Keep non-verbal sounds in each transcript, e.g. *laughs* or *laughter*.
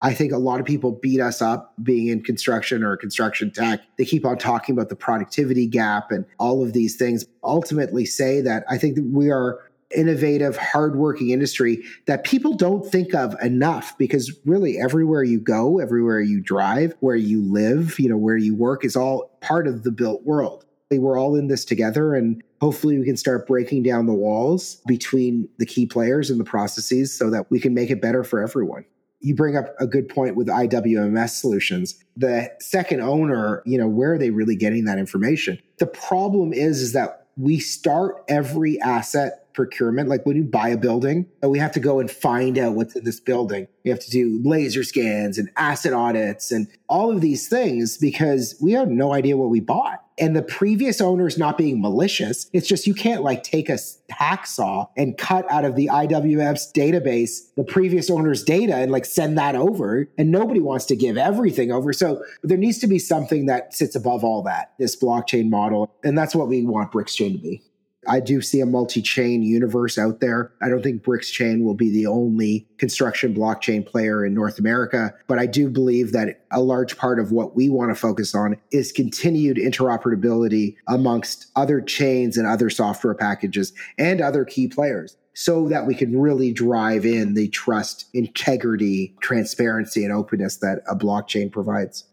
I think a lot of people beat us up being in construction or construction tech. They keep on talking about the productivity gap and all of these things. Ultimately, say that I think that we are innovative, hardworking industry that people don't think of enough because really everywhere you go, everywhere you drive, where you live, you know, where you work is all part of the built world. We're all in this together and hopefully we can start breaking down the walls between the key players and the processes so that we can make it better for everyone you bring up a good point with IWMS solutions. The second owner, you know, where are they really getting that information? The problem is, is that we start every asset procurement. Like when you buy a building, we have to go and find out what's in this building. We have to do laser scans and asset audits and all of these things because we have no idea what we bought. And the previous owner is not being malicious. It's just you can't like take a hacksaw and cut out of the IWMS database the previous owner's data and like send that over. And nobody wants to give everything over. So there needs to be something that sits above all that, this blockchain model. And that's what we want Brickschain to be. I do see a multi chain universe out there. I don't think Brickschain will be the only construction blockchain player in North America, but I do believe that a large part of what we want to focus on is continued interoperability amongst other chains and other software packages and other key players so that we can really drive in the trust, integrity, transparency, and openness that a blockchain provides.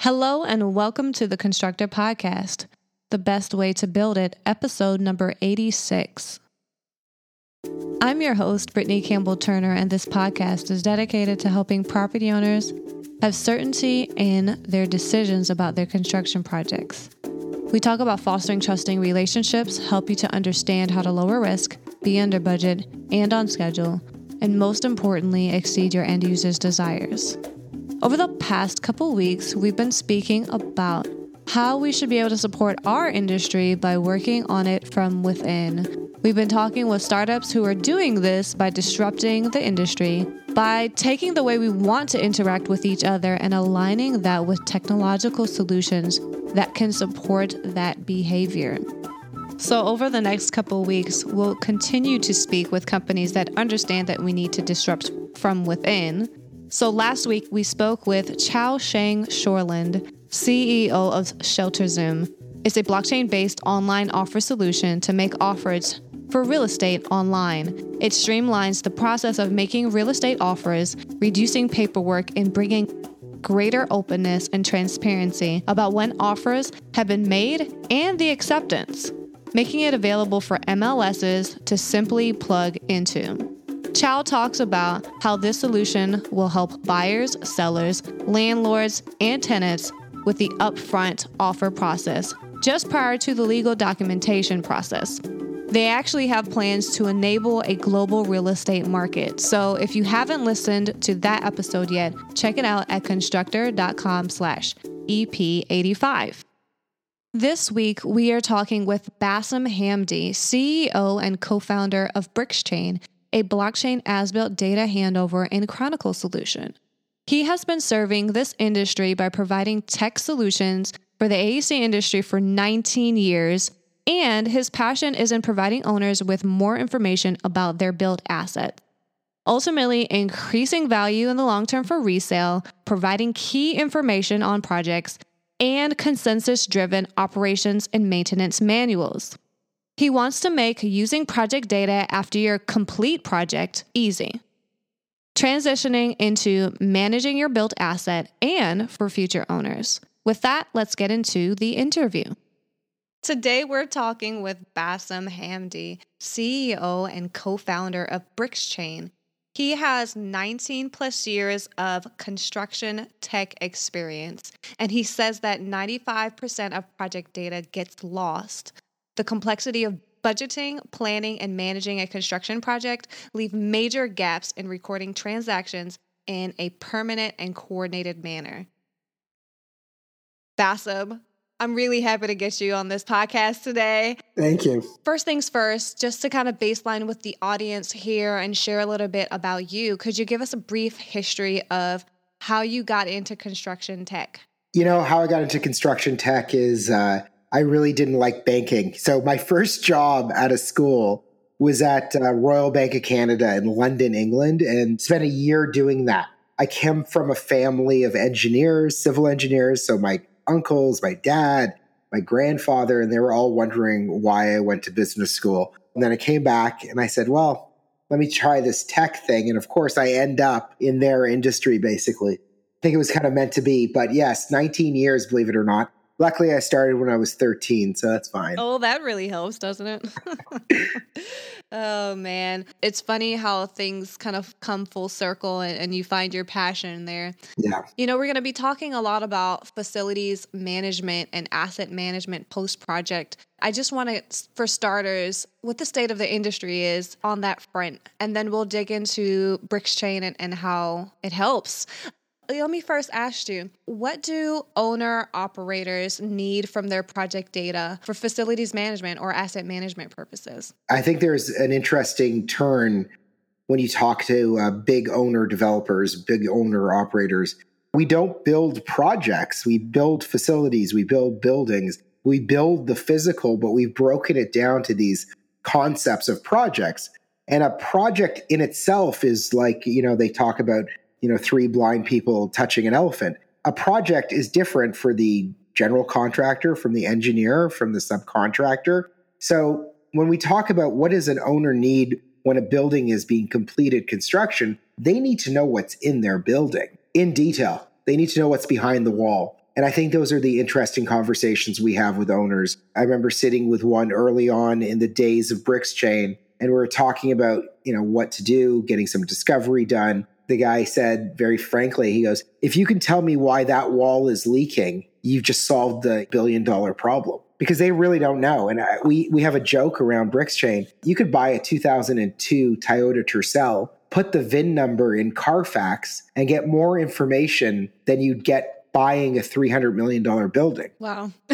Hello, and welcome to the Constructrr Podcast. The Best Way to Build It, episode number 86. I'm your host, Brittany Campbell Turner, and this podcast is dedicated to helping property owners have certainty in their decisions about their construction projects. We talk about fostering trusting relationships, help you to understand how to lower risk, be under budget and on schedule, and most importantly, exceed your end user's desires. Over the past couple weeks, we've been speaking about how we should be able to support our industry by working on it from within. We've been talking with startups who are doing this by disrupting the industry, by taking the way we want to interact with each other and aligning that with technological solutions that can support that behavior. So, over the next couple weeks, we'll continue to speak with companies that understand that we need to disrupt from within. So, last week we spoke with Chao Cheng-Shorland, CEO of ShelterZoom, is a blockchain based online offer solution to make offers for real estate online. It streamlines the process of making real estate offers, reducing paperwork, and bringing greater openness and transparency about when offers have been made and the acceptance, making it available for MLSs to simply plug into. Chao talks about how this solution will help buyers, sellers, landlords, and tenants with the upfront offer process just prior to the legal documentation process. They actually have plans to enable a global real estate market. So if you haven't listened to that episode yet, check it out at constructrr.com slash EP85. This week, we are talking with Bassem Hamdy, CEO and co founder of Brickschain, a blockchain as built data handover and chronicle solution. He has been serving this industry by providing tech solutions for the AEC industry for 19 years, and his passion is in providing owners with more information about their built asset. Ultimately, increasing value in the long term for resale, providing key information on projects, and consensus driven operations and maintenance manuals. He wants to make using project data after your complete project easy transitioning into managing your built asset and for future owners. With that, let's get into the interview. Today, we're talking with Bassem Hamdy, CEO and co founder of Brickschain. He has 19 plus years of construction tech experience, and he says that 95% of project data gets lost. The complexity of budgeting, planning, and managing a construction project leave major gaps in recording transactions in a permanent and coordinated manner. Bassem, I'm really happy to get you on this podcast today. Thank you. First things first, just to kind of baseline with the audience here and share a little bit about you, could you give us a brief history of how you got into construction tech? You know, how I got into construction tech is uh, I really didn't like banking. So my first job at a school was at uh, Royal Bank of Canada in London, England, and spent a year doing that. I came from a family of engineers, civil engineers. So my uncles, my dad, my grandfather, and they were all wondering why I went to business school. And then I came back and I said, well, let me try this tech thing. And of course, I end up in their industry basically. I think it was kind of meant to be. But yes, 19 years, believe it or not. Luckily, I started when I was 13, so that's fine. Oh, that really helps, doesn't it? *laughs* oh, man. It's funny how things kind of come full circle and, and you find your passion there. Yeah. You know, we're going to be talking a lot about facilities management and asset management post project. I just want to, for starters, what the state of the industry is on that front. And then we'll dig into Brickschain and, and how it helps let me first ask you what do owner operators need from their project data for facilities management or asset management purposes? I think there's an interesting turn when you talk to uh, big owner developers, big owner operators. We don't build projects, we build facilities, we build buildings, we build the physical, but we've broken it down to these concepts of projects. And a project in itself is like, you know, they talk about you know, three blind people touching an elephant. A project is different for the general contractor, from the engineer, from the subcontractor. So when we talk about what does an owner need when a building is being completed construction, they need to know what's in their building in detail. They need to know what's behind the wall. And I think those are the interesting conversations we have with owners. I remember sitting with one early on in the days of Brickschain, and we were talking about, you know, what to do, getting some discovery done the guy said very frankly, he goes, if you can tell me why that wall is leaking, you've just solved the billion dollar problem because they really don't know. And I, we, we have a joke around Brickschain. You could buy a 2002 Toyota Tercel, put the VIN number in Carfax and get more information than you'd get buying a $300 million building. Wow. *laughs*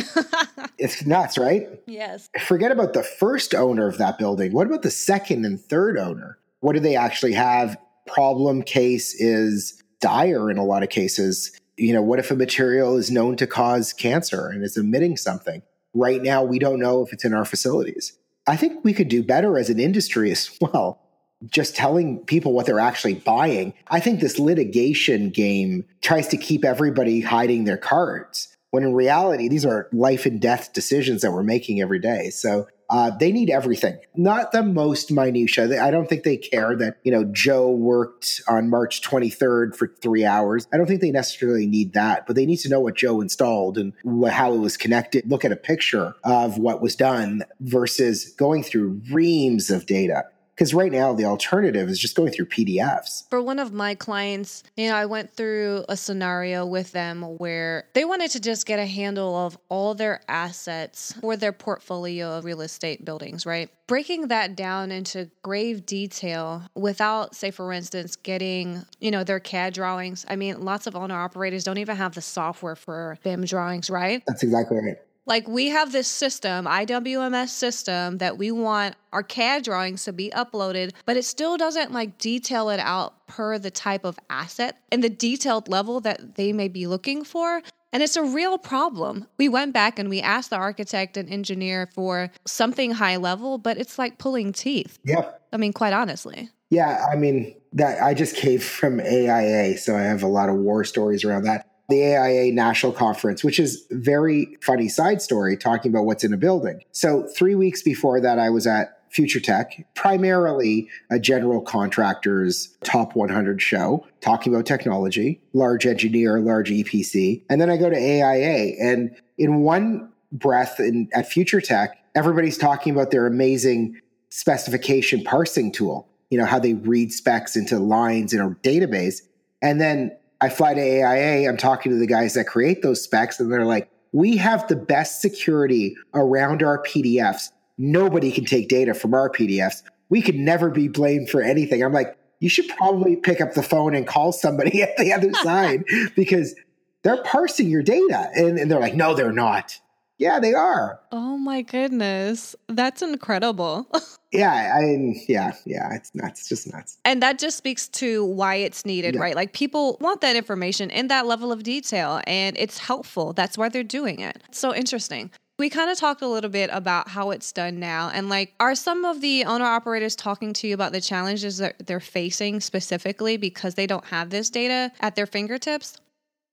it's nuts, right? Yes. Forget about the first owner of that building. What about the second and third owner? What do they actually have problem case is dire in a lot of cases. You know, what if a material is known to cause cancer and is emitting something? Right now, we don't know if it's in our facilities. I think we could do better as an industry as *laughs* well. Just telling people what they're actually buying. I think this litigation game tries to keep everybody hiding their cards when in reality, these are life and death decisions that we're making every day. So uh, they need everything, not the most minutia. I don't think they care that you know Joe worked on March 23rd for three hours. I don't think they necessarily need that, but they need to know what Joe installed and how it was connected. Look at a picture of what was done versus going through reams of data. Because right now, the alternative is just going through PDFs. For one of my clients, you know, I went through a scenario with them where they wanted to just get a handle of all their assets for their portfolio of real estate buildings, right? Breaking that down into grave detail without, say, for instance, getting, you know, their CAD drawings. I mean, lots of owner operators don't even have the software for BIM drawings, right? That's exactly right. Like we have this system, IWMS system, that we want our CAD drawings to be uploaded, but it still doesn't like detail it out per the type of asset and the detailed level that they may be looking for. And it's a real problem. We went back and we asked the architect and engineer for something high level, but it's like pulling teeth. Yeah. I mean, quite honestly. Yeah. I mean, that I just came *laughs* from AIA, so I have a lot of war stories around that the AIA National Conference, which is very funny side story talking about what's in a building. So three weeks before that, I was at Future Tech, primarily a general contractor's top 100 show, talking about technology, large engineer, large EPC. And then I go to AIA, and in one breath in, at Future Tech, everybody's talking about their amazing specification parsing tool, you know, how they read specs into lines in a database. And then I fly to AIA, I'm talking to the guys that create those specs, and they're like, we have the best security around our PDFs. Nobody can take data from our PDFs. We could never be blamed for anything. I'm like, you should probably pick up the phone and call somebody *laughs* at the other *laughs* side because they're parsing your data. And, and they're like, no, they're not. Yeah, they are. Oh my goodness. That's incredible. *laughs* yeah, I mean, yeah, yeah, it's nuts. It's just nuts. And that just speaks to why it's needed, yeah. right? Like people want that information in that level of detail and it's helpful. That's why they're doing it. It's so interesting. We kind of talked a little bit about how it's done now. And like, are some of the owner operators talking to you about the challenges that they're facing specifically because they don't have this data at their fingertips?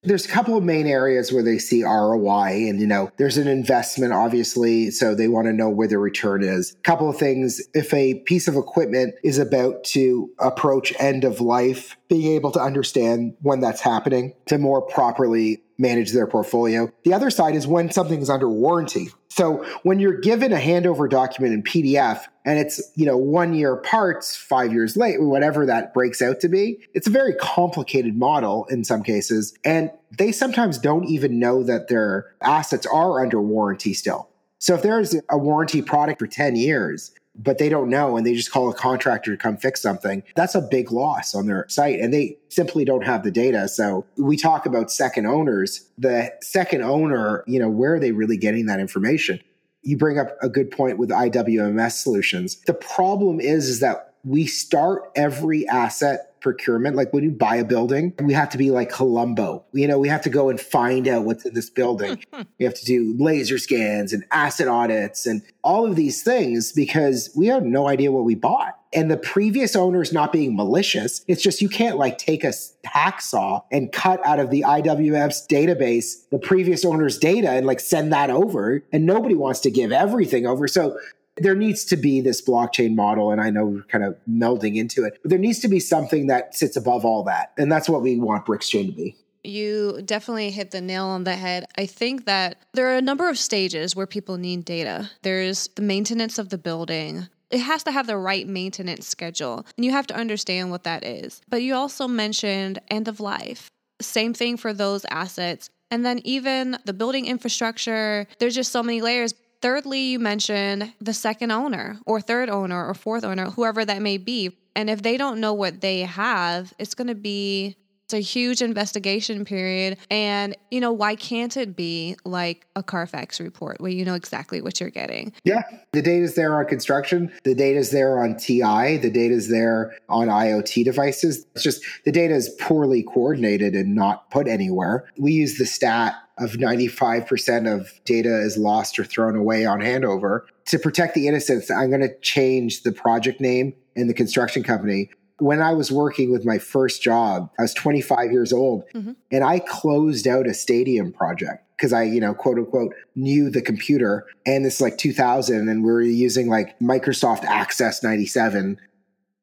There's a couple of main areas where they see ROI and, you know, there's an investment, obviously. So they want to know where the return is. A couple of things. If a piece of equipment is about to approach end of life, being able to understand when that's happening to more properly manage their portfolio. The other side is when something is under warranty. So when you're given a handover document in PDF and it's, you know, one year parts, five years late, whatever that breaks out to be, it's a very complicated model in some cases. And they sometimes don't even know that their assets are under warranty still. So if there's a warranty product for 10 years but they don't know and they just call a contractor to come fix something, that's a big loss on their site. And they simply don't have the data. So we talk about second owners. The second owner, you know, where are they really getting that information? You bring up a good point with IWMS solutions. The problem is, is that we start every asset procurement. Like when you buy a building, we have to be like Columbo. You know, we have to go and find out what's in this building. *laughs* we have to do laser scans and asset audits and all of these things because we have no idea what we bought. And the previous owners not being malicious, it's just you can't like take a hacksaw and cut out of the IWMS database the previous owner's data and like send that over. And nobody wants to give everything over. So there needs to be this blockchain model and i know we're kind of melding into it but there needs to be something that sits above all that and that's what we want Brickschain to be you definitely hit the nail on the head. I think that there are a number of stages where people need data. There's the maintenance of the building, it has to have the right maintenance schedule. And you have to understand what that is. But you also mentioned end of life. Same thing for those assets. And then even the building infrastructure, there's just so many layers. Thirdly, you mentioned the second owner or third owner or fourth owner, whoever that may be. And if they don't know what they have, it's going to be it's a huge investigation period. And, you know, why can't it be like a Carfax report where you know exactly what you're getting? Yeah. The data's there on construction, the data's there on TI, the data's there on IoT devices. It's just the data is poorly coordinated and not put anywhere. We use the stat of 95% of data is lost or thrown away on handover. To protect the innocents, I'm going to change the project name and the construction company. When I was working with my first job, I was 25 years old mm-hmm. and I closed out a stadium project because I, you know, quote unquote, knew the computer. And it's like 2000 and we were using like Microsoft Access 97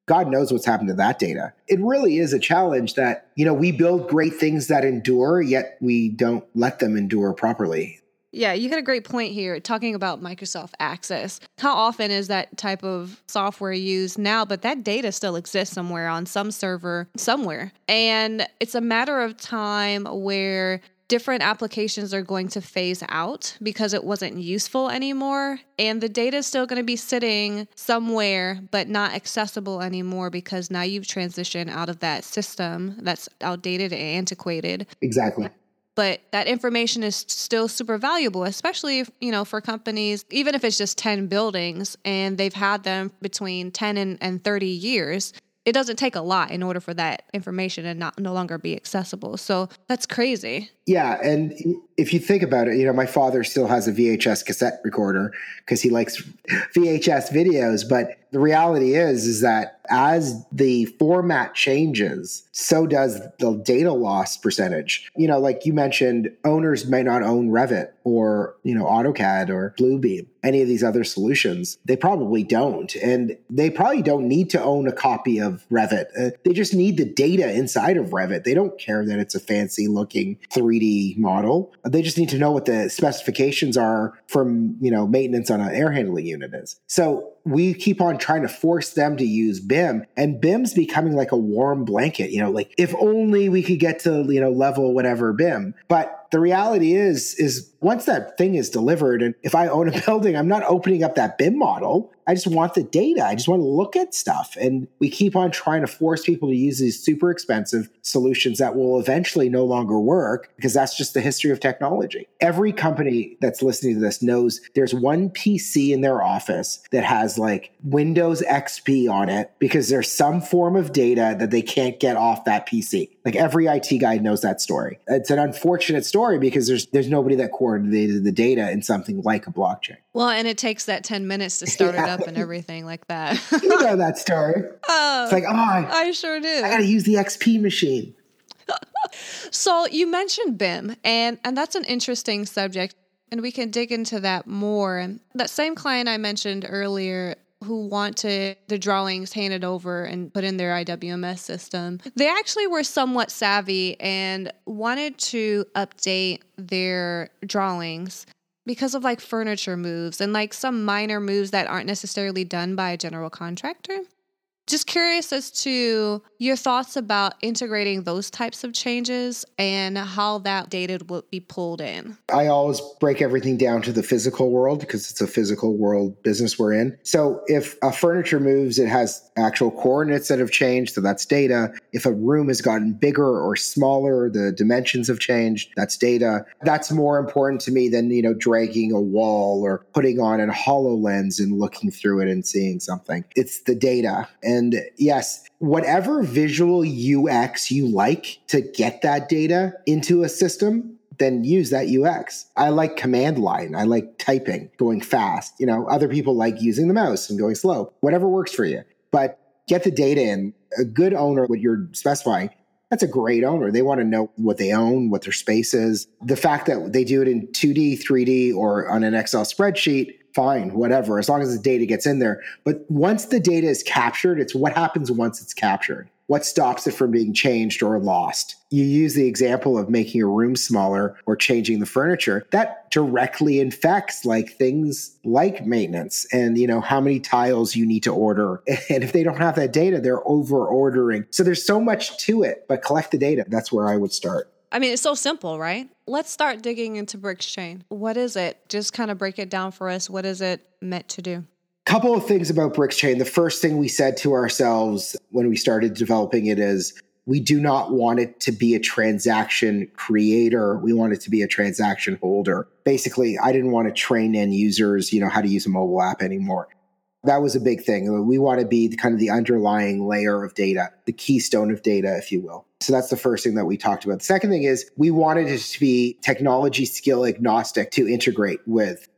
God knows what's happened to that data. It really is a challenge that, you know, we build great things that endure, yet we don't let them endure properly. Yeah, you had a great point here talking about Microsoft Access. How often is that type of software used now? But that data still exists somewhere on some server somewhere. And it's a matter of time where different applications are going to phase out because it wasn't useful anymore. And the data is still going to be sitting somewhere, but not accessible anymore because now you've transitioned out of that system that's outdated and antiquated. Exactly but that information is still super valuable especially if, you know for companies even if it's just 10 buildings and they've had them between 10 and, and 30 years it doesn't take a lot in order for that information to not no longer be accessible. So that's crazy. Yeah, and if you think about it, you know, my father still has a VHS cassette recorder because he likes VHS videos, but the reality is is that as the format changes, so does the data loss percentage. You know, like you mentioned, owners may not own Revit or, you know, AutoCAD or Bluebeam, any of these other solutions. They probably don't. And they probably don't need to own a copy of Revit. Uh, they just need the data inside of Revit. They don't care that it's a fancy looking 3D model. They just need to know what the specifications are from, you know, maintenance on an air handling unit is. So we keep on trying to force them to use BIM and BIM's becoming like a warm blanket, you know, like if only we could get to, you know, level whatever BIM. But the reality is, is once that thing is delivered, and if I own a *laughs* building, I'm not opening up that BIM model. I just want the data. I just want to look at stuff. And we keep on trying to force people to use these super expensive solutions that will eventually no longer work because that's just the history of technology. Every company that's listening to this knows there's one PC in their office that has like Windows XP on it because there's some form of data that they can't get off that PC. Like every IT guy knows that story. It's an unfortunate story story because there's there's nobody that coordinated the data in something like a blockchain. Well, and it takes that 10 minutes to start yeah. it up and *laughs* everything like that. *laughs* you know that story. *laughs* Oh, it's like, oh, I, I sure do. I got to use the XP machine. so you mentioned BIM, and and that's an interesting subject, and we can dig into that more. That same client I mentioned earlier who wanted the drawings handed over and put in their IWMS system, they actually were somewhat savvy and wanted to update their drawings because of like furniture moves and like some minor moves that aren't necessarily done by a general contractor. Just curious as to your thoughts about integrating those types of changes and how that data would be pulled in. I always break everything down to the physical world because it's a physical world business we're in. So if a furniture moves, it has actual coordinates that have changed, so that's data. If a room has gotten bigger or smaller, the dimensions have changed, that's data. That's more important to me than, you know, dragging a wall or putting on a HoloLens and looking through it and seeing something. It's the data. And yes, whatever visual UX you like to get that data into a system, then use that UX. I like command line. I like typing, going fast. You know, other people like using the mouse and going slow. Whatever works for you. But get the data in. A good owner, what you're specifying, that's a great owner. They want to know what they own, what their space is. The fact that they do it in 2D, 3D, or on an Excel spreadsheet fine, whatever, as long as the data gets in there. But once the data is captured, it's what happens once it's captured. What stops it from being changed or lost? You use the example of making a room smaller or changing the furniture. That directly infects like things like maintenance and you know how many tiles you need to order. *laughs* And if they don't have that data, they're over ordering. So there's so much to it, but collect the data. That's where I would start. I mean, it's so simple, right? Let's start digging into Brickschain. What is it? Just kind of break it down for us. What is it meant to do? Couple of things about Brickschain. The first thing we said to ourselves when we started developing it is we do not want it to be a transaction creator. We want it to be a transaction holder. Basically, I didn't want to train end users, you know, how to use a mobile app anymore. That was a big thing. We want to be kind of the underlying layer of data, the keystone of data, if you will. So that's the first thing that we talked about. The second thing is we wanted it to be technology skill agnostic to integrate with.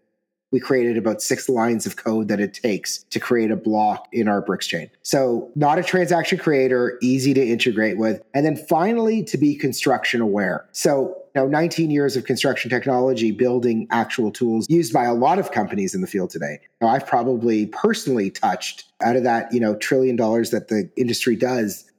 We created about six lines of code that it takes to create a block in our Brickschain. So, not a transaction creator, easy to integrate with. And then finally, to be construction aware. So, now 19 years of construction technology building actual tools used by a lot of companies in the field today. Now, I've probably personally touched out of that, you know, trillion dollars that the industry does,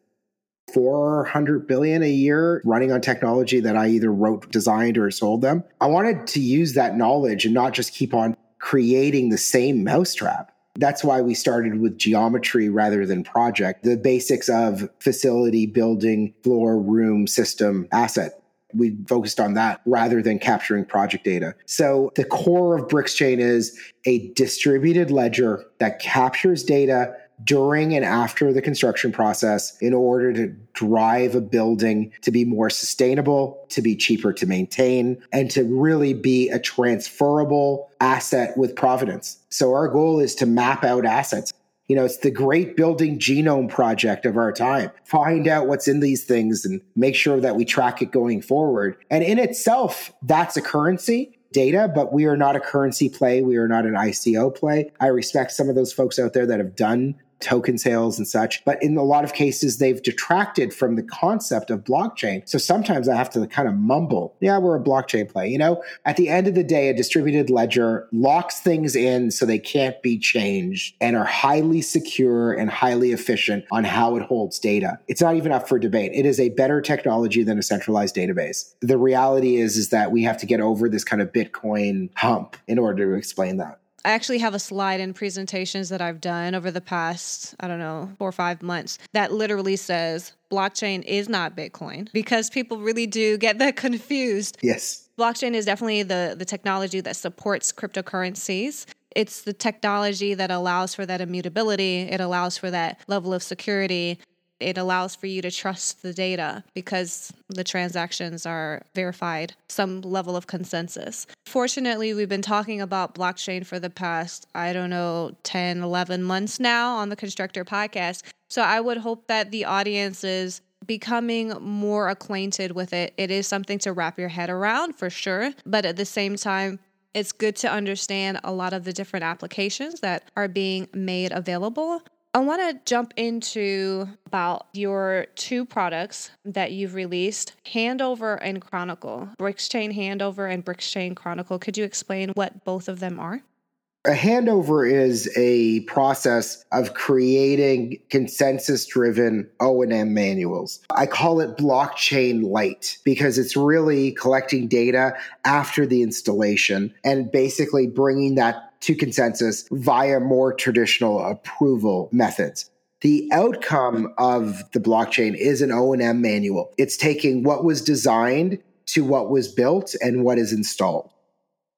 400 billion a year running on technology that I either wrote, designed, or sold them. I wanted to use that knowledge and not just keep on creating the same mousetrap. That's why we started with geometry rather than project, the basics of facility, building, floor, room, system, asset. We focused on that rather than capturing project data. So the core of Brickschain is a distributed ledger that captures data during and after the construction process in order to drive a building to be more sustainable, to be cheaper to maintain, and to really be a transferable asset with Providence. So our goal is to map out assets. You know, it's the great building genome project of our time. Find out what's in these things and make sure that we track it going forward. And in itself, that's a currency data, but we are not a currency play. We are not an ICO play. I respect some of those folks out there that have done token sales and such. But in a lot of cases, they've detracted from the concept of blockchain. So sometimes I have to kind of mumble, yeah, we're a blockchain play. You know, at the end of the day, a distributed ledger locks things in so they can't be changed and are highly secure and highly efficient on how it holds data. It's not even up for debate. It is a better technology than a centralized database. The reality is, is that we have to get over this kind of Bitcoin hump in order to explain that. I actually have a slide in presentations that I've done over the past, I don't know, four or five months that literally says blockchain is not Bitcoin because people really do get that *laughs* confused. Yes. Blockchain is definitely the, the technology that supports cryptocurrencies. It's the technology that allows for that immutability. It allows for that level of security it allows for you to trust the data because the transactions are verified, some level of consensus. Fortunately, we've been talking about blockchain for the past, I don't know, 10, 11 months now on the Constructrr podcast. So I would hope that the audience is becoming more acquainted with it. It is something to wrap your head around for sure. But at the same time, it's good to understand a lot of the different applications that are being made available. I want to jump into about your two products that you've released, Handover and Chronicle, Brickschain Handover and Brickschain Chronicle. Could you explain what both of them are? A handover is a process of creating consensus driven O&M manuals. I call it blockchain light because it's really collecting data after the installation and basically bringing that to consensus via more traditional approval methods. The outcome of the blockchain is an O&M manual. It's taking what was designed to what was built and what is installed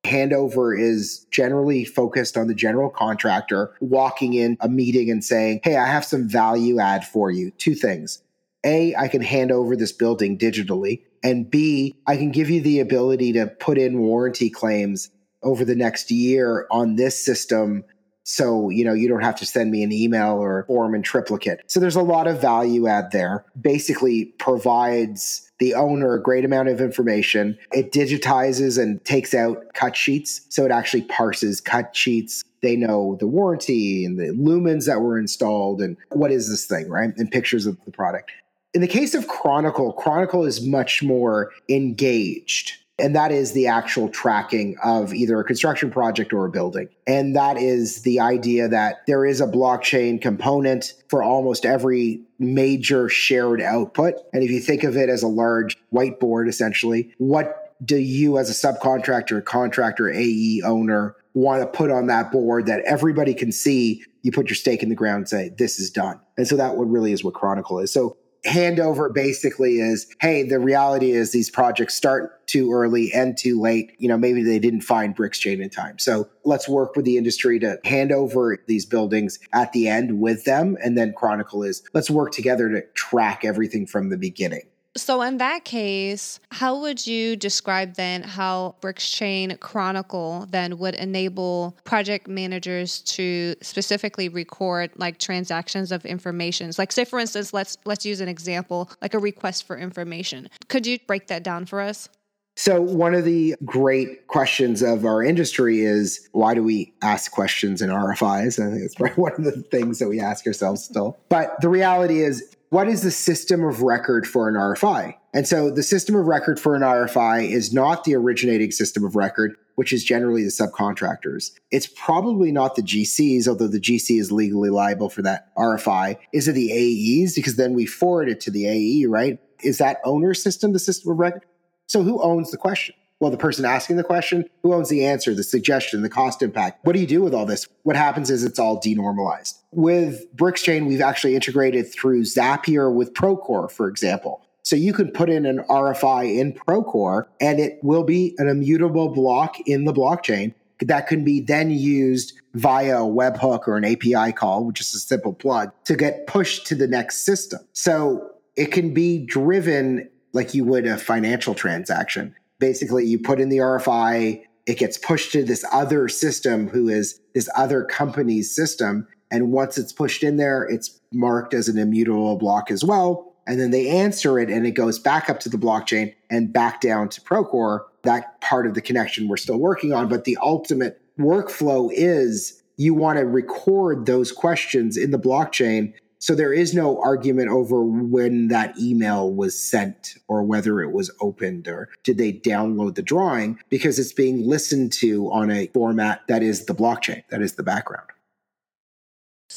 handover is generally focused on the general contractor walking in a meeting and saying, Hey, I have some value add for you. Two things. A, I can hand over this building digitally. And B, I can give you the ability to put in warranty claims over the next year on this system. So, you know, you don't have to send me an email or form in triplicate. So there's a lot of value add there. Basically provides the owner a great amount of information. It digitizes and takes out cut sheets. So it actually parses cut sheets. They know the warranty and the lumens that were installed and what is this thing, right? And pictures of the product. In the case of Chronicle, Chronicle is much more engaged. And that is the actual tracking of either a construction project or a building. And that is the idea that there is a blockchain component for almost every major shared output. And if you think of it as a large whiteboard, essentially, what do you as a subcontractor, contractor, AE owner want to put on that board that everybody can see? You put your stake in the ground and say, this is done. And so that what really is what Chronicle is. So handover basically is hey the reality is these projects start too early and too late. You know maybe they didn't find Brickschain in time. So let's work with the industry to hand over these buildings at the end with them. And then chronicle is let's work together to track everything from the beginning so, in that case, how would you describe then how Brickschain Chronicle then would enable project managers to specifically record like transactions of information? Like, say for instance, let's let's use an example, like a request for information. Could you break that down for us? So, one of the great questions of our industry is why do we ask questions in RFIs? I think it's *laughs* probably one of the things that we ask ourselves still. But the reality is, what is the system of record for an RFI? And so the system of record for an RFI is not the originating system of record, which is generally the subcontractors. It's probably not the GCs, although the GC is legally liable for that RFI. Is it the AEs? Because then we forward it to the AE, right? Is that owner system the system of record? So who owns the question? Well, the person asking the question, who owns the answer, the suggestion, the cost impact? What do you do with all this? What happens is it's all denormalized. With Brickschain, we've actually integrated through Zapier with Procore, for example. So you can put in an RFI in Procore and it will be an immutable block in the blockchain that can be then used via a webhook or an API call, which is a simple plug, to get pushed to the next system. So it can be driven like you would a financial transaction basically you put in the RFI, it gets pushed to this other system who is this other company's system. And once it's pushed in there, it's marked as an immutable block as well. And then they answer it and it goes back up to the blockchain and back down to Procore. That part of the connection we're still working on. But the ultimate workflow is you want to record those questions in the blockchain so there is no argument over when that email was sent or whether it was opened or did they download the drawing because it's being listened to on a format that is the blockchain, that is the background.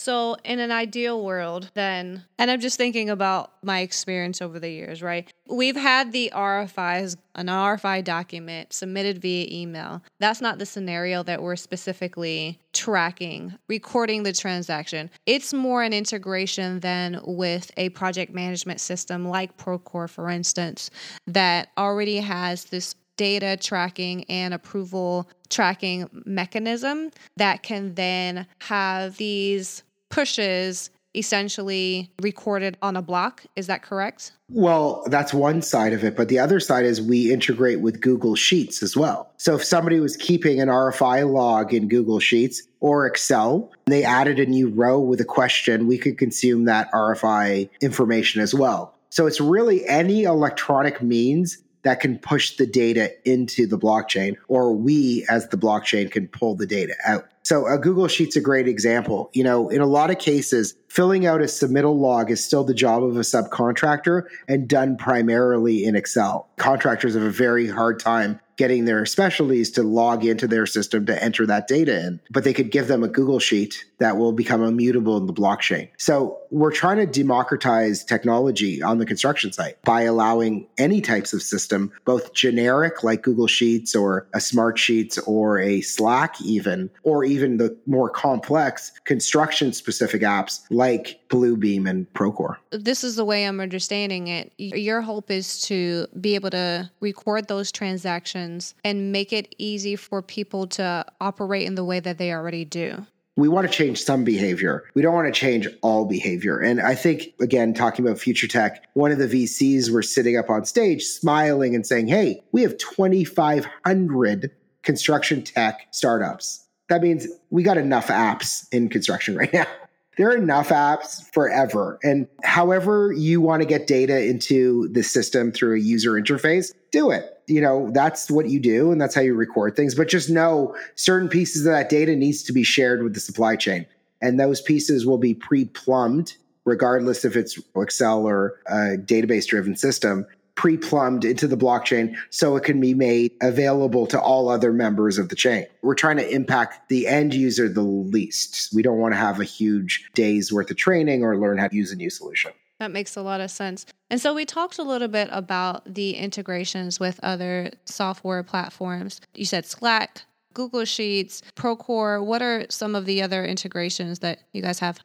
So, in an ideal world, then, and I'm just thinking about my experience over the years, right? We've had the RFIs, an RFI document submitted via email. That's not the scenario that we're specifically tracking, recording the transaction. It's more an integration than with a project management system like Procore, for instance, that already has this data tracking and approval tracking mechanism that can then have these pushes essentially recorded on a block. Is that correct? Well, that's one side of it. But the other side is we integrate with Google Sheets as well. So if somebody was keeping an RFI log in Google Sheets or Excel, and they added a new row with a question, we could consume that RFI information as well. So it's really any electronic means that can push the data into the blockchain, or we as the blockchain can pull the data out. So a Google Sheet's a great example. You know, in a lot of cases, filling out a submittal log is still the job of a subcontractor and done primarily in Excel. Contractors have a very hard time getting their specialties to log into their system to enter that data in. But they could give them a Google Sheet that will become immutable in the blockchain. So we're trying to democratize technology on the construction site by allowing any types of system, both generic like Google Sheets or a Smart Sheets or a Slack even, or even the more complex construction specific apps like Bluebeam and Procore. This is the way I'm understanding it. Your hope is to be able to record those transactions and make it easy for people to operate in the way that they already do we want to change some behavior. We don't want to change all behavior. And I think, again, talking about future tech, one of the VCs were sitting up on stage smiling and saying, Hey, we have 2,500 construction tech startups. That means we got enough apps in construction right now. There are enough apps forever. And however you want to get data into the system through a user interface, do it. You know, that's what you do and that's how you record things. But just know certain pieces of that data needs to be shared with the supply chain. And those pieces will be pre-plumbed regardless if it's Excel or a database driven system pre-plumbed into the blockchain so it can be made available to all other members of the chain. We're trying to impact the end user the least. We don't want to have a huge day's worth of training or learn how to use a new solution. That makes a lot of sense. And so we talked a little bit about the integrations with other software platforms. You said Slack, Google Sheets, Procore. What are some of the other integrations that you guys have?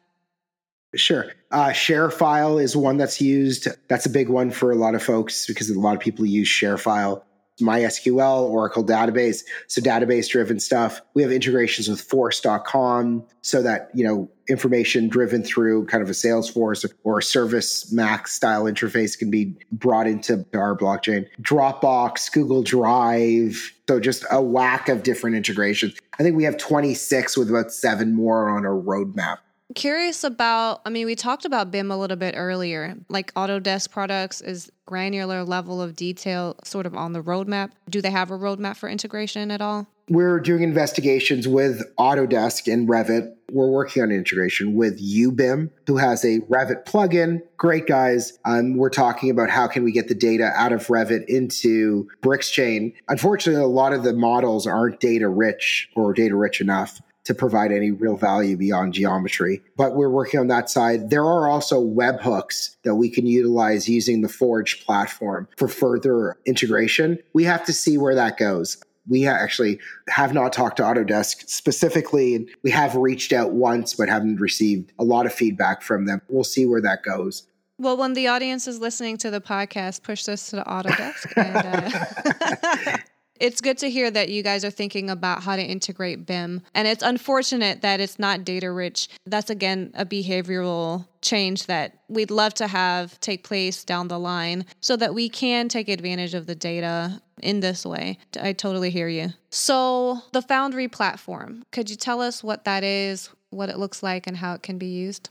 Sure. Uh, ShareFile is one that's used. That's a big one for a lot of folks because a lot of people use ShareFile. MySQL, Oracle database, so database driven stuff. We have integrations with force.com so that, you know, information driven through kind of a Salesforce or a ServiceMax style interface can be brought into our blockchain. Dropbox, Google Drive, so just a whack of different integrations. I think we have 26 with about seven more on our roadmap curious about i mean we talked about bim a little bit earlier. Like autodesk products is granular level of detail sort of on the roadmap. Do they have a roadmap for integration at all? We're doing investigations with autodesk and revit. We're working on integration with ubim who has a revit plugin. Great guys. Um, we're talking about how can we get the data out of revit into Brickschain unfortunately a lot of the models aren't data rich or data rich enough to provide any real value beyond geometry. But we're working on that side. There are also webhooks that we can utilize using the Forge platform for further integration. We have to see where that goes. We actually have not talked to Autodesk specifically. We have reached out once, but haven't received a lot of feedback from them. We'll see where that goes. Well, when the audience is listening to the podcast, push this to the Autodesk. and, uh, *laughs* It's good to hear that you guys are thinking about how to integrate BIM. And it's unfortunate that it's not data rich. That's again a behavioral change that we'd love to have take place down the line so that we can take advantage of the data in this way. I totally hear you. So, the Foundry platform, could you tell us what that is, what it looks like, and how it can be used?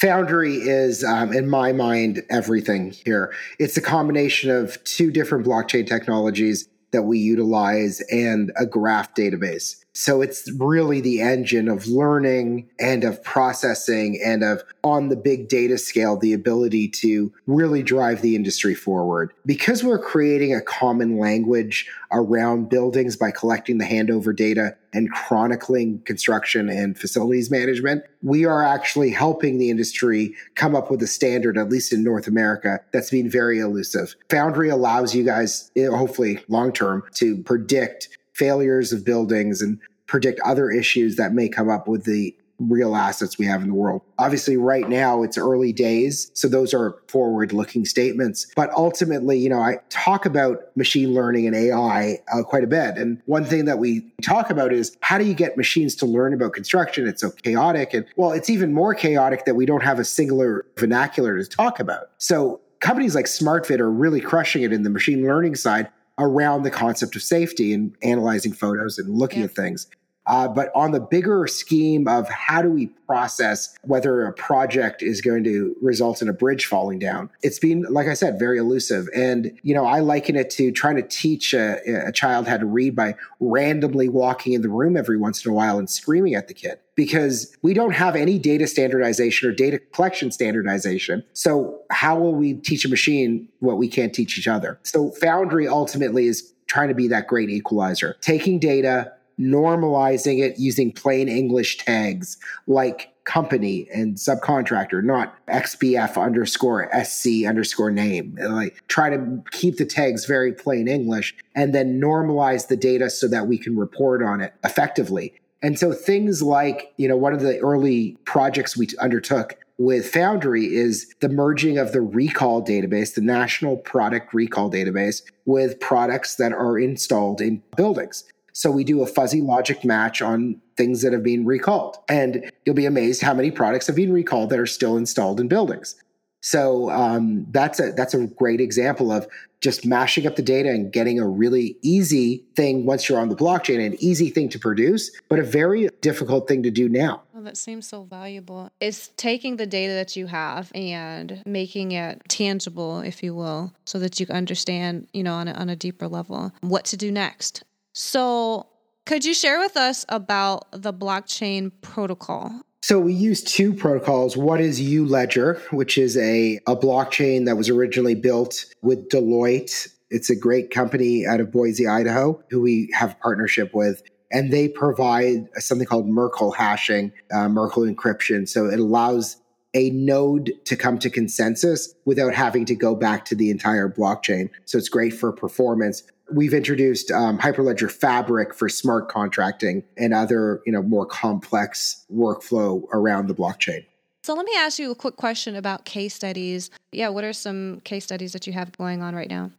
Foundry is, um, in my mind, everything here. It's a combination of two different blockchain technologies that we utilize and a graph database. So it's really the engine of learning and of processing and of on the big data scale, the ability to really drive the industry forward. Because we're creating a common language around buildings by collecting the handover data and chronicling construction and facilities management, we are actually helping the industry come up with a standard, at least in North America, that's been very elusive. Foundry allows you guys, eh, hopefully long term, to predict failures of buildings and predict other issues that may come up with the real assets we have in the world. Obviously, right now it's early days. So those are forward looking statements. But ultimately, you know, I talk about machine learning and AI uh, quite a bit. And one thing that we talk about is how do you get machines to learn about construction? It's so chaotic. And well, it's even more chaotic that we don't have a singular vernacular to talk about. So companies like Smartvid are really crushing it in the machine learning side around the concept of safety and analyzing photos and looking yeah. at things. Uh, but on the bigger scheme of how do we process whether a project is going to result in a bridge falling down, it's been, like I said, very elusive. And, you know, I liken it to trying to teach a, a child how to read by randomly walking in the room every once in a while and screaming at the kid because we don't have any data standardization or data collection standardization. So, how will we teach a machine what we can't teach each other? So, Foundry ultimately is trying to be that great equalizer, taking data, normalizing it using plain English tags like company and subcontractor, not XBF underscore SC underscore name. Like try to keep the tags very plain English and then normalize the data so that we can report on it effectively. And so things like, you know, one of the early projects we undertook with Foundry is the merging of the recall database, the national product recall database, with products that are installed in buildings. So we do a fuzzy logic match on things that have been recalled. And you'll be amazed how many products have been recalled that are still installed in buildings. So um, that's a that's a great example of just mashing up the data and getting a really easy thing once you're on the blockchain, an easy thing to produce, but a very difficult thing to do now. Oh, that seems so valuable. It's taking the data that you have and making it tangible, if you will, so that you can understand, you know, on a, on a deeper level what to do next. So, could you share with us about the blockchain protocol? So we use two protocols. One is Uledger, which is a, a blockchain that was originally built with Deloitte. It's a great company out of Boise, Idaho, who we have a partnership with. And they provide something called Merkle hashing, uh, Merkle encryption. So it allows a node to come to consensus without having to go back to the entire blockchain. So it's great for performance we've introduced um, Hyperledger Fabric for smart contracting and other, you know, more complex workflow around the blockchain. So let me ask you a quick question about case studies. Yeah, what are some case studies that you have going on right now?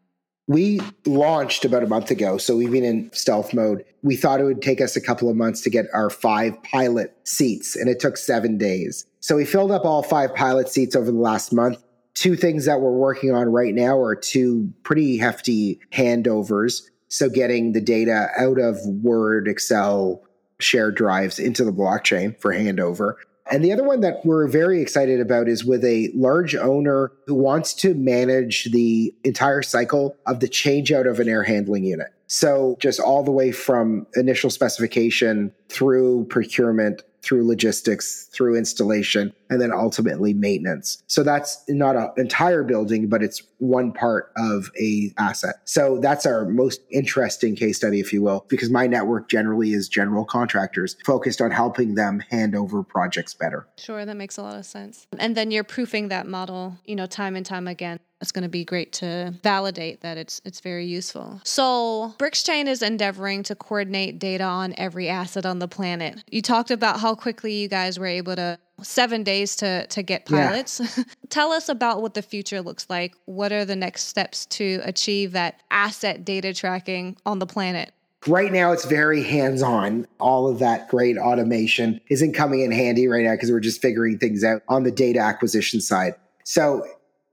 We launched about a month ago, so we've been in stealth mode. We thought it would take us a couple of months to get our five pilot seats, and it took seven days. So we filled up all five pilot seats over the last month two things that we're working on right now are two pretty hefty handovers. So getting the data out of Word, Excel, shared drives into the blockchain for handover. And the other one that we're very excited about is with a large owner who wants to manage the entire cycle of the change out of an air handling unit. So just all the way from initial specification through procurement through logistics, through installation, and then ultimately maintenance. So that's not an entire building, but it's one part of a asset. So that's our most interesting case study, if you will, because my network generally is general contractors focused on helping them hand over projects better. Sure, that makes a lot of sense. And then you're proofing that model, you know, time and time again it's going to be great to validate that it's it's very useful. So, Brickschain is endeavoring to coordinate data on every asset on the planet. You talked about how quickly you guys were able to seven days to to get pilots. Yeah. *laughs* Tell us about what the future looks like. What are the next steps to achieve that asset data tracking on the planet? Right now, it's very hands on. All of that great automation isn't coming in handy right now because we're just figuring things out on the data acquisition side. So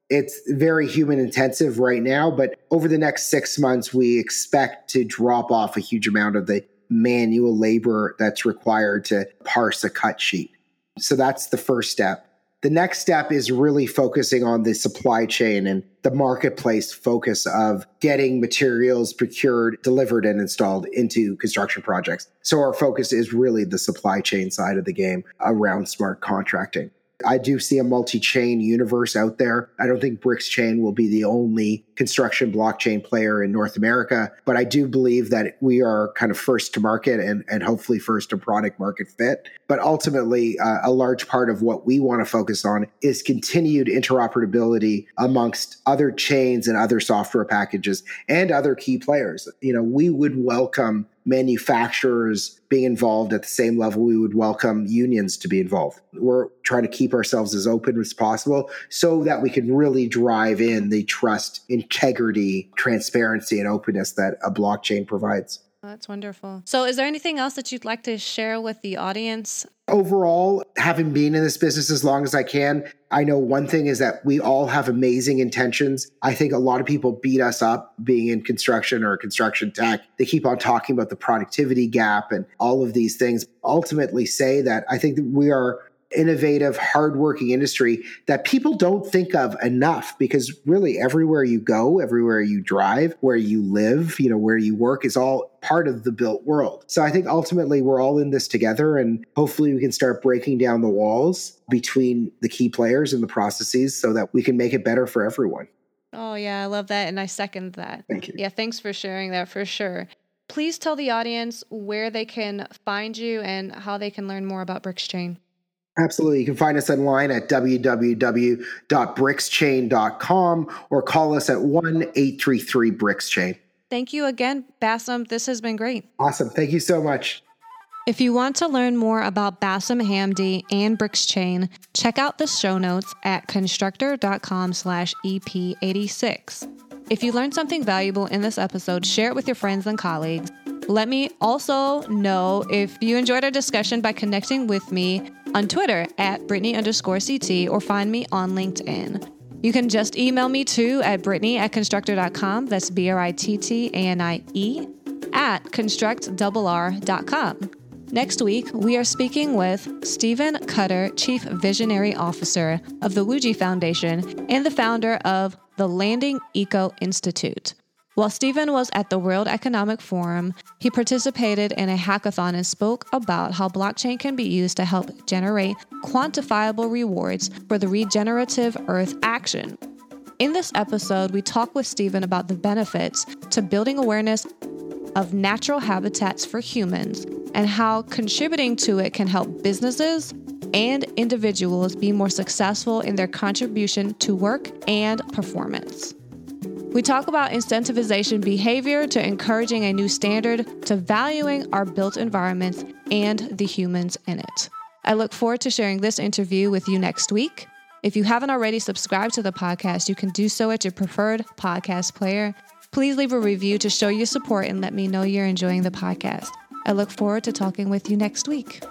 it's very human intensive right now, but over the next six months, we expect to drop off a huge amount of the manual labor that's required to parse a cut sheet. So that's the first step. The next step is really focusing on the supply chain and the marketplace focus of getting materials procured, delivered, and installed into construction projects. So our focus is really the supply chain side of the game around smart contracting. I do see a multi chain universe out there. I don't think Brickschain will be the only construction blockchain player in North America, but I do believe that we are kind of first to market and, and hopefully first to product market fit. But ultimately, uh, a large part of what we want to focus on is continued interoperability amongst other chains and other software packages and other key players. You know, we would welcome manufacturers being involved at the same level we would welcome unions to be involved. We're trying to keep ourselves as open as possible so that we can really drive in the trust, integrity, transparency, and openness that a blockchain provides. Oh, that's wonderful. So, is there anything else that you'd like to share with the audience? Overall, having been in this business as long as I can, I know one thing is that we all have amazing intentions. I think a lot of people beat us up being in construction or construction tech. They keep on talking about the productivity gap and all of these things. Ultimately, say that I think that we are innovative, hardworking industry that people don't think of enough because really everywhere you go, everywhere you drive, where you live, you know, where you work is all part of the built world. So I think ultimately we're all in this together and hopefully we can start breaking down the walls between the key players and the processes so that we can make it better for everyone. Oh, yeah, I love that. And I second that. Thank you. Yeah, thanks for sharing that for sure. Please tell the audience where they can find you and how they can learn more about Brickschain. Absolutely. You can find us online at www.brickschain.com or call us at 1 833 Brickschain. Thank you again, Bassem. This has been great. Awesome. Thank you so much. If you want to learn more about Bassem Hamdy and Brickschain, check out the show notes at constructrr.com slash EP86. If you learned something valuable in this episode, share it with your friends and colleagues. Let me also know if you enjoyed our discussion by connecting with me on Twitter at Brittanie underscore CT or find me on LinkedIn. You can just email me too at Brittanie at constructrr.com. That's B R I T T A N I E at constructrr.com. Next week, we are speaking with Stephen Cutter, Chief Visionary Officer of the Wuji Foundation and the founder of the Landing Eco Institute. While Stephen was at the World Economic Forum, he participated in a hackathon and spoke about how blockchain can be used to help generate quantifiable rewards for the regenerative Earth action. In this episode, we talk with Stephen about the benefits to building awareness of natural habitats for humans and how contributing to it can help businesses and individuals be more successful in their contribution to work and performance. We talk about incentivization behavior to encouraging a new standard to valuing our built environments and the humans in it. I look forward to sharing this interview with you next week. If you haven't already subscribed to the podcast, you can do so at your preferred podcast player. Please leave a review to show your support and let me know you're enjoying the podcast. I look forward to talking with you next week.